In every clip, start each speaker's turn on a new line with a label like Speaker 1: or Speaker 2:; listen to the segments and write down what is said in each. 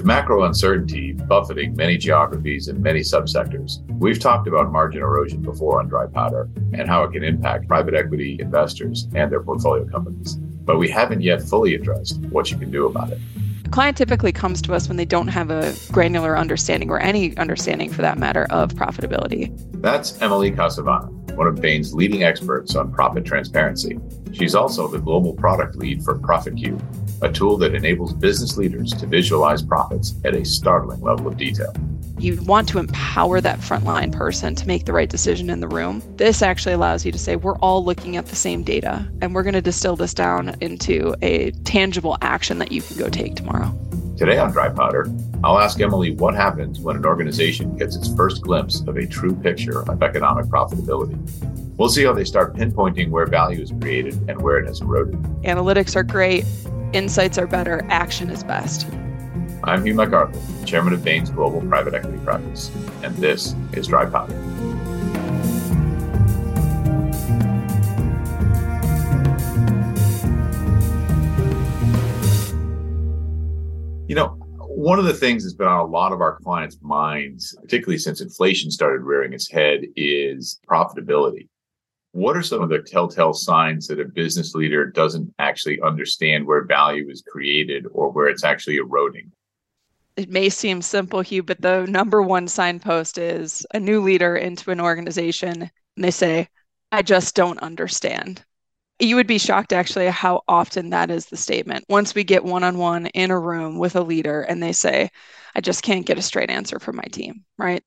Speaker 1: With macro uncertainty buffeting many geographies and many subsectors, we've talked about margin erosion before on dry powder and how it can impact private equity investors and their portfolio companies. But we haven't yet fully addressed what you can do about it.
Speaker 2: A client typically comes to us when they don't have a granular understanding or any understanding for that matter of profitability.
Speaker 1: That's Emily Casavana, one of Bain's leading experts on profit transparency. She's also the global product lead for Profit Cube, a tool that enables business leaders to visualize profits at a startling level of detail.
Speaker 2: You want to empower that frontline person to make the right decision in the room. This actually allows you to say, we're all looking at the same data, and we're going to distill this down into a tangible action that you can go take tomorrow.
Speaker 1: Today on Dry Powder, I'll ask Emily what happens when an organization gets its first glimpse of a true picture of economic profitability. We'll see how they start pinpointing where value is created and where it has eroded.
Speaker 2: Analytics are great, insights are better, action is best.
Speaker 1: I'm Hugh MacArthur, Chairman of Bain's Global Private Equity Practice, and this is Dry Powder. You know, one of the things that's been on a lot of our clients' minds, particularly since inflation started rearing its head, is profitability. What are some of the telltale signs that a business leader doesn't actually understand where value is created or where it's actually eroding?
Speaker 2: It may seem simple, Hugh, but the number one signpost is a new leader into an organization and they say, I just don't understand you would be shocked actually how often that is the statement. Once we get one on one in a room with a leader and they say, I just can't get a straight answer from my team, right?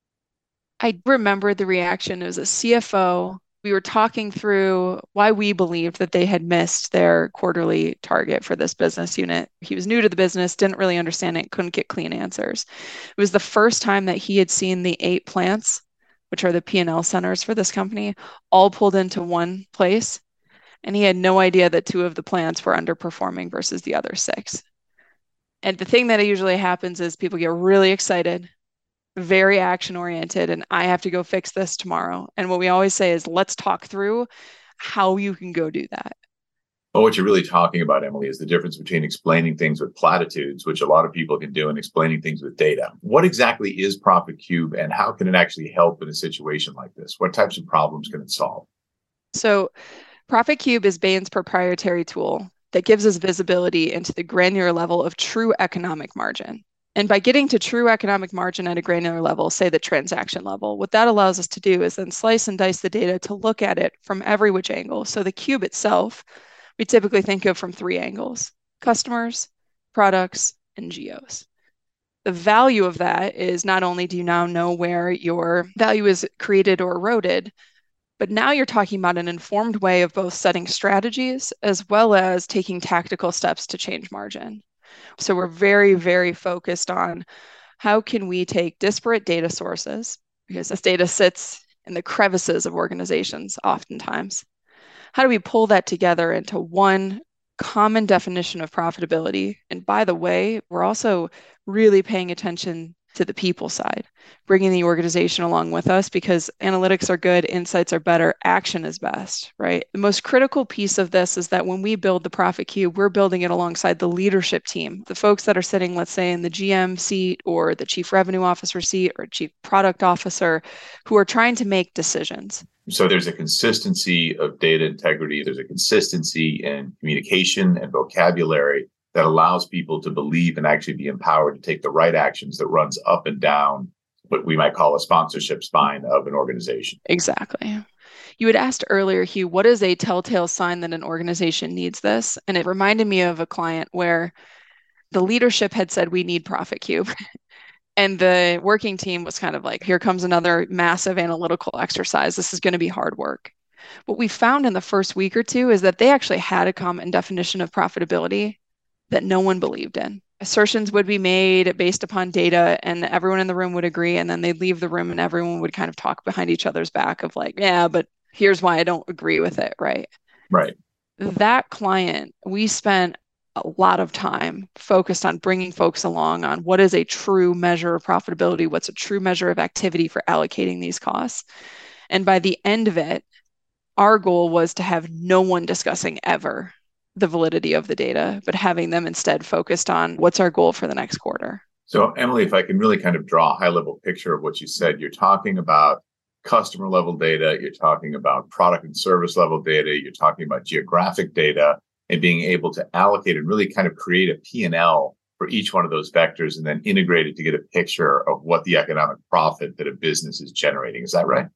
Speaker 2: I remember the reaction. Was a CFO. We were talking through why we believed that they had missed their quarterly target for this business unit. He was new to the business, didn't really understand it, couldn't get clean answers. It was the first time that he had seen the eight plants, which are the P&L centers for this company, all pulled into one place and he had no idea that two of the plants were underperforming versus the other six. And the thing that usually happens is people get really excited, very action oriented, and I have to go fix this tomorrow. And what we always say is, let's talk through how you can go do that.
Speaker 1: Well, what you're really talking about, Emily, is the difference between explaining things with platitudes, which a lot of people can do, and explaining things with data. What exactly is Profit Cube and how can it actually help in a situation like this? What types of problems can it solve?
Speaker 2: So, Profit Cube is Bain's proprietary tool that gives us visibility into the granular level of true economic margin. And by getting to true economic margin at a granular level, say the transaction level, what that allows us to do is then slice and dice the data to look at it from every which angle. So the cube itself, we typically think of from three angles customers, products, and geos. The value of that is not only do you now know where your value is created or eroded, but now you're talking about an informed way of both setting strategies as well as taking tactical steps to change margin. So we're very, very focused on how can we take disparate data sources, because this data sits in the crevices of organizations oftentimes. How do we pull that together into one common definition of profitability? And by the way, we're also really paying attention to the people side, bringing the organization along with us because analytics are good, insights are better, action is best, right? The most critical piece of this is that when we build the Profit Cube, we're building it alongside the leadership team, the folks that are sitting, let's say, in the GM seat or the chief revenue officer seat or chief product officer who are trying to make decisions.
Speaker 1: So there's a consistency of data integrity, there's a consistency in communication and vocabulary that allows people to believe and actually be empowered to take the right actions that runs up and down what we might call a sponsorship spine of an organization.
Speaker 2: Exactly. You had asked earlier, Hugh, what is a telltale sign that an organization needs this? And it reminded me of a client where the leadership had said, We need Profit Cube. and the working team was kind of like, Here comes another massive analytical exercise. This is going to be hard work. What we found in the first week or two is that they actually had a common definition of profitability that no one believed in. Assertions would be made based upon data, and everyone in the room would agree. And then they'd leave the room, and everyone would kind of talk behind each other's back of like, yeah, but here's why I don't agree with it. Right.
Speaker 1: Right.
Speaker 2: That client, we spent a lot of time focused on bringing folks along on what is a true measure of profitability, what's a true measure of activity for allocating these costs. And by the end of it, our goal was to have no one discussing ever the validity of the data, but having them instead focused on what's our goal for the next quarter.
Speaker 1: So, Emily, if I can really kind of draw a high level picture of what you said, you're talking about customer level data, you're talking about product and service level data, you're talking about geographic data, and being able to allocate and really kind of create a P&L for each one of those vectors and then integrate it to get a picture of what the economic profit that a business is generating. Is that right?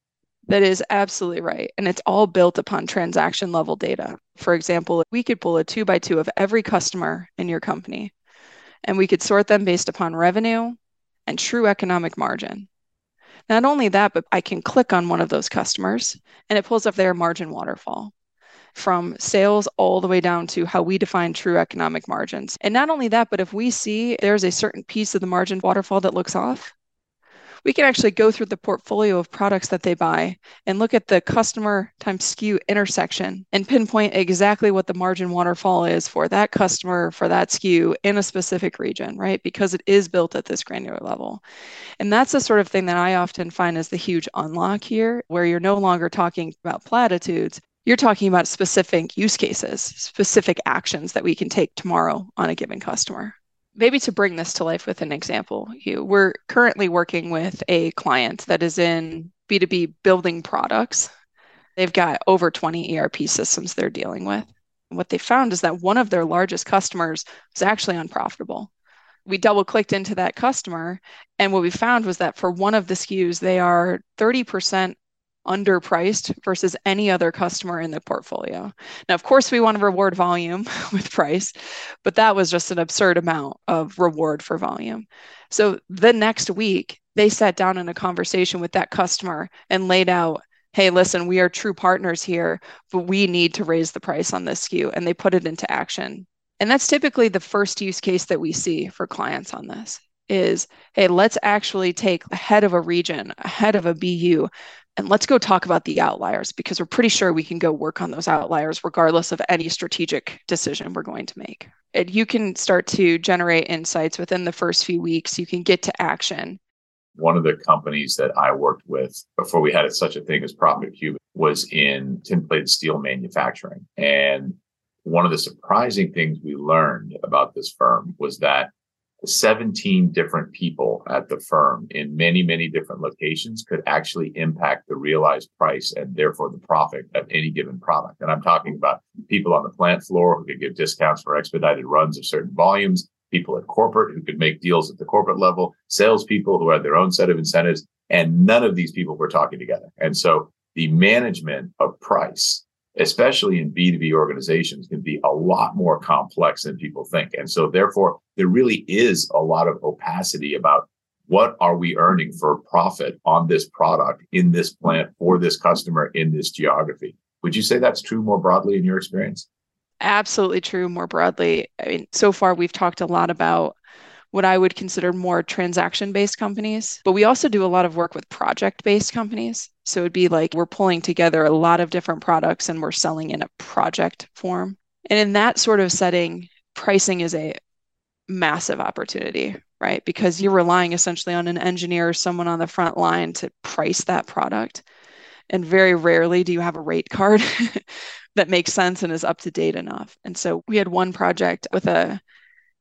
Speaker 2: That is absolutely right. And it's all built upon transaction level data. For example, we could pull a two by two of every customer in your company, and we could sort them based upon revenue and true economic margin. Not only that, but I can click on one of those customers and it pulls up their margin waterfall from sales all the way down to how we define true economic margins. And not only that, but if we see there's a certain piece of the margin waterfall that looks off, we can actually go through the portfolio of products that they buy and look at the customer times SKU intersection and pinpoint exactly what the margin waterfall is for that customer, for that SKU in a specific region, right? Because it is built at this granular level. And that's the sort of thing that I often find is the huge unlock here, where you're no longer talking about platitudes. You're talking about specific use cases, specific actions that we can take tomorrow on a given customer maybe to bring this to life with an example, Hugh, we're currently working with a client that is in B2B building products. They've got over 20 ERP systems they're dealing with. And what they found is that one of their largest customers was actually unprofitable. We double clicked into that customer, and what we found was that for one of the SKUs, they are 30% underpriced versus any other customer in the portfolio. Now, of course, we want to reward volume with price, but that was just an absurd amount of reward for volume. So the next week, they sat down in a conversation with that customer and laid out, hey, listen, we are true partners here, but we need to raise the price on this SKU. And they put it into action. And that's typically the first use case that we see for clients on this is hey let's actually take ahead of a region ahead of a bu and let's go talk about the outliers because we're pretty sure we can go work on those outliers regardless of any strategic decision we're going to make. And you can start to generate insights within the first few weeks. You can get to action.
Speaker 1: One of the companies that I worked with before we had such a thing as Profit Cube was in tin plate steel manufacturing. And one of the surprising things we learned about this firm was that 17 different people at the firm in many, many different locations could actually impact the realized price and therefore the profit of any given product. And I'm talking about people on the plant floor who could give discounts for expedited runs of certain volumes, people at corporate who could make deals at the corporate level, salespeople who had their own set of incentives, and none of these people were talking together. And so the management of price especially in B2B organizations, can be a lot more complex than people think. And so therefore, there really is a lot of opacity about what are we earning for profit on this product in this plant for this customer in this geography. Would you say that's true more broadly in your experience?
Speaker 2: Absolutely true more broadly. I mean, so far we've talked a lot about what I would consider more transaction based companies. But we also do a lot of work with project based companies. So it'd be like we're pulling together a lot of different products and we're selling in a project form. And in that sort of setting, pricing is a massive opportunity, right? Because you're relying essentially on an engineer or someone on the front line to price that product. And very rarely do you have a rate card that makes sense and is up to date enough. And so we had one project with a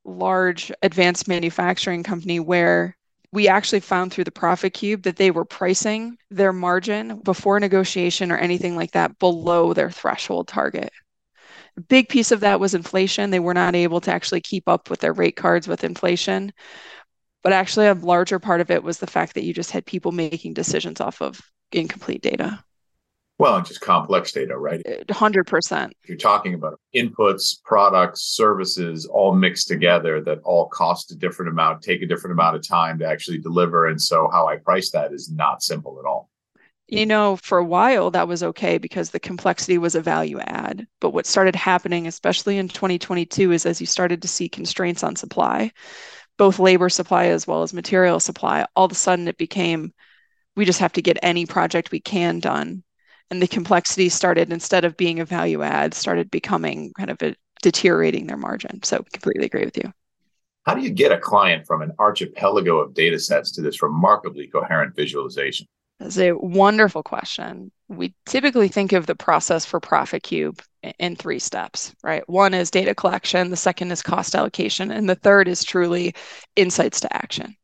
Speaker 2: large advanced manufacturing company where we actually found through the profit cube that they were pricing their margin before negotiation or anything like that below their threshold target. A big piece of that was inflation. They were not able to actually keep up with their rate cards with inflation. But actually, a larger part of it was the fact that you just had people making decisions off of incomplete data.
Speaker 1: Well, it's just complex data, right?
Speaker 2: Uh, 100%.
Speaker 1: You're talking about inputs, products, services all mixed together that all cost a different amount, take a different amount of time to actually deliver. And so, how I price that is not simple at all.
Speaker 2: You know, for a while that was okay because the complexity was a value add. But what started happening, especially in 2022, is as you started to see constraints on supply, both labor supply as well as material supply, all of a sudden it became we just have to get any project we can done and the complexity started instead of being a value add started becoming kind of a deteriorating their margin so completely agree with you
Speaker 1: how do you get a client from an archipelago of data sets to this remarkably coherent visualization
Speaker 2: That's a wonderful question. We typically think of the process for Profit Cube in three steps, right? One is data collection, the second is cost allocation, and the third is truly insights to action,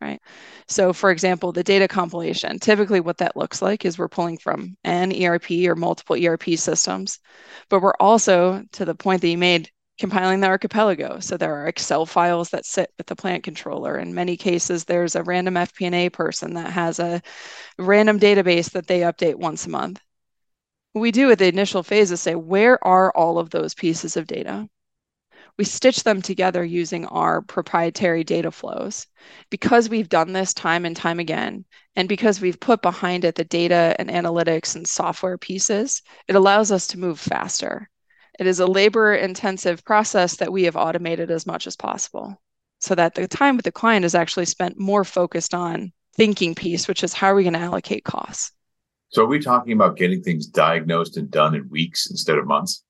Speaker 2: right? So, for example, the data compilation, typically what that looks like is we're pulling from an ERP or multiple ERP systems, but we're also, to the point that you made, compiling the archipelago. So there are Excel files that sit with the plant controller. In many cases, there's a random FP&A person that has a random database that they update once a month. What we do at the initial phase is say, where are all of those pieces of data? We stitch them together using our proprietary data flows. Because we've done this time and time again, and because we've put behind it the data and analytics and software pieces, it allows us to move faster. It is a labor intensive process that we have automated as much as possible so that the time with the client is actually spent more focused on thinking piece, which is how are we going to allocate costs.
Speaker 1: So are we talking about getting things diagnosed and done in weeks instead of months?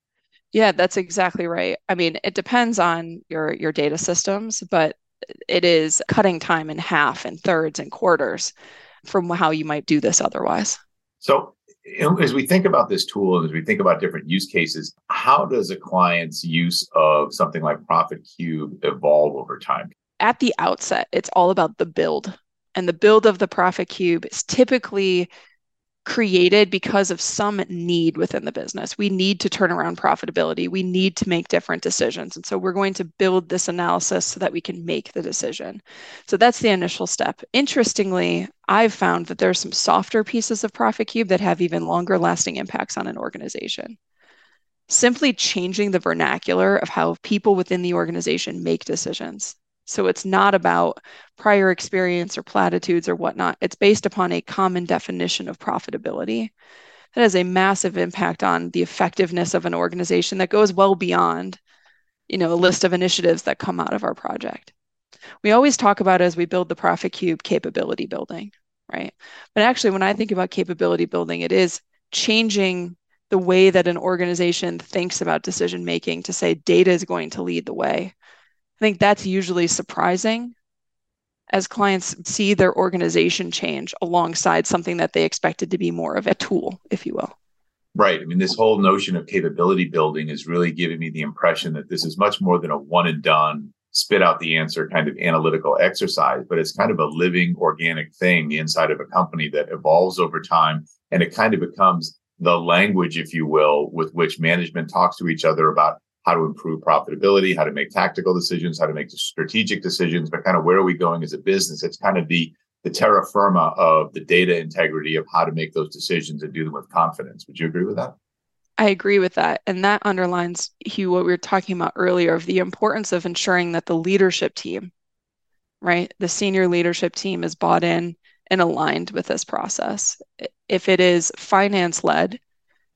Speaker 2: Yeah, that's exactly right. I mean, it depends on your your data systems, but it is cutting time in half and thirds and quarters from how you might do this otherwise.
Speaker 1: So as we think about this tool and as we think about different use cases, how does a client's use of something like Profit Cube evolve over time?
Speaker 2: At the outset, it's all about the build. And the build of the Profit Cube is typically created because of some need within the business. We need to turn around profitability. We need to make different decisions. And so we're going to build this analysis so that we can make the decision. So that's the initial step. Interestingly, I've found that there are some softer pieces of Profit Cube that have even longer lasting impacts on an organization. Simply changing the vernacular of how people within the organization make decisions. So it's not about prior experience or platitudes or whatnot. It's based upon a common definition of profitability. That has a massive impact on the effectiveness of an organization that goes well beyond, you know, a list of initiatives that come out of our project. We always talk about as we build the Profit Cube capability building, right? But actually, when I think about capability building, it is changing the way that an organization thinks about decision making to say data is going to lead the way I think that's usually surprising as clients see their organization change alongside something that they expected to be more of a tool, if you will.
Speaker 1: Right. I mean, this whole notion of capability building is really giving me the impression that this is much more than a one and done, spit out the answer kind of analytical exercise, but it's kind of a living organic thing inside of a company that evolves over time. And it kind of becomes the language, if you will, with which management talks to each other about how to improve profitability, how to make tactical decisions, how to make strategic decisions, but kind of where are we going as a business? It's kind of the the terra firma of the data integrity of how to make those decisions and do them with confidence. Would you agree with that?
Speaker 2: I agree with that. And that underlines, Hugh, what we were talking about earlier of the importance of ensuring that the leadership team, right, the senior leadership team is bought in and aligned with this process. If it is finance led,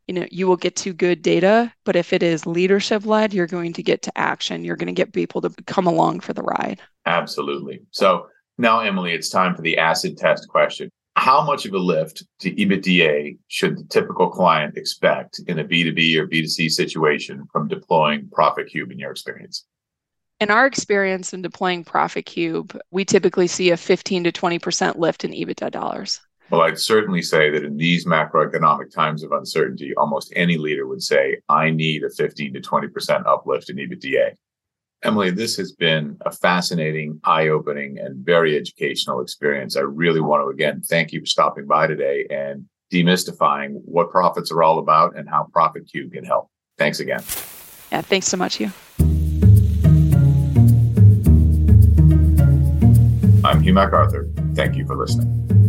Speaker 2: you know you will get to good data but if it is leadership led you're going to get to action. You're going to get people to come along for the ride.
Speaker 1: Absolutely. So now emily it's time for the acid test question. How much of a lift to ebitda should the typical client expect in a b2b or b2c situation from deploying profit cube in your experience?
Speaker 2: In our experience in deploying profit cube we typically see a 15 to 20% lift in ebitda dollars
Speaker 1: well, I'd certainly say that in these macroeconomic times of uncertainty, almost any leader would say, I need a 15 to 20% uplift in EBITDA. Emily, this has been a fascinating, eye opening, and very educational experience. I really want to again thank you for stopping by today and demystifying what profits are all about and how Profit Cube can help. Thanks again.
Speaker 2: Yeah, thanks so much, Hugh.
Speaker 1: I'm Hugh MacArthur. Thank you for listening.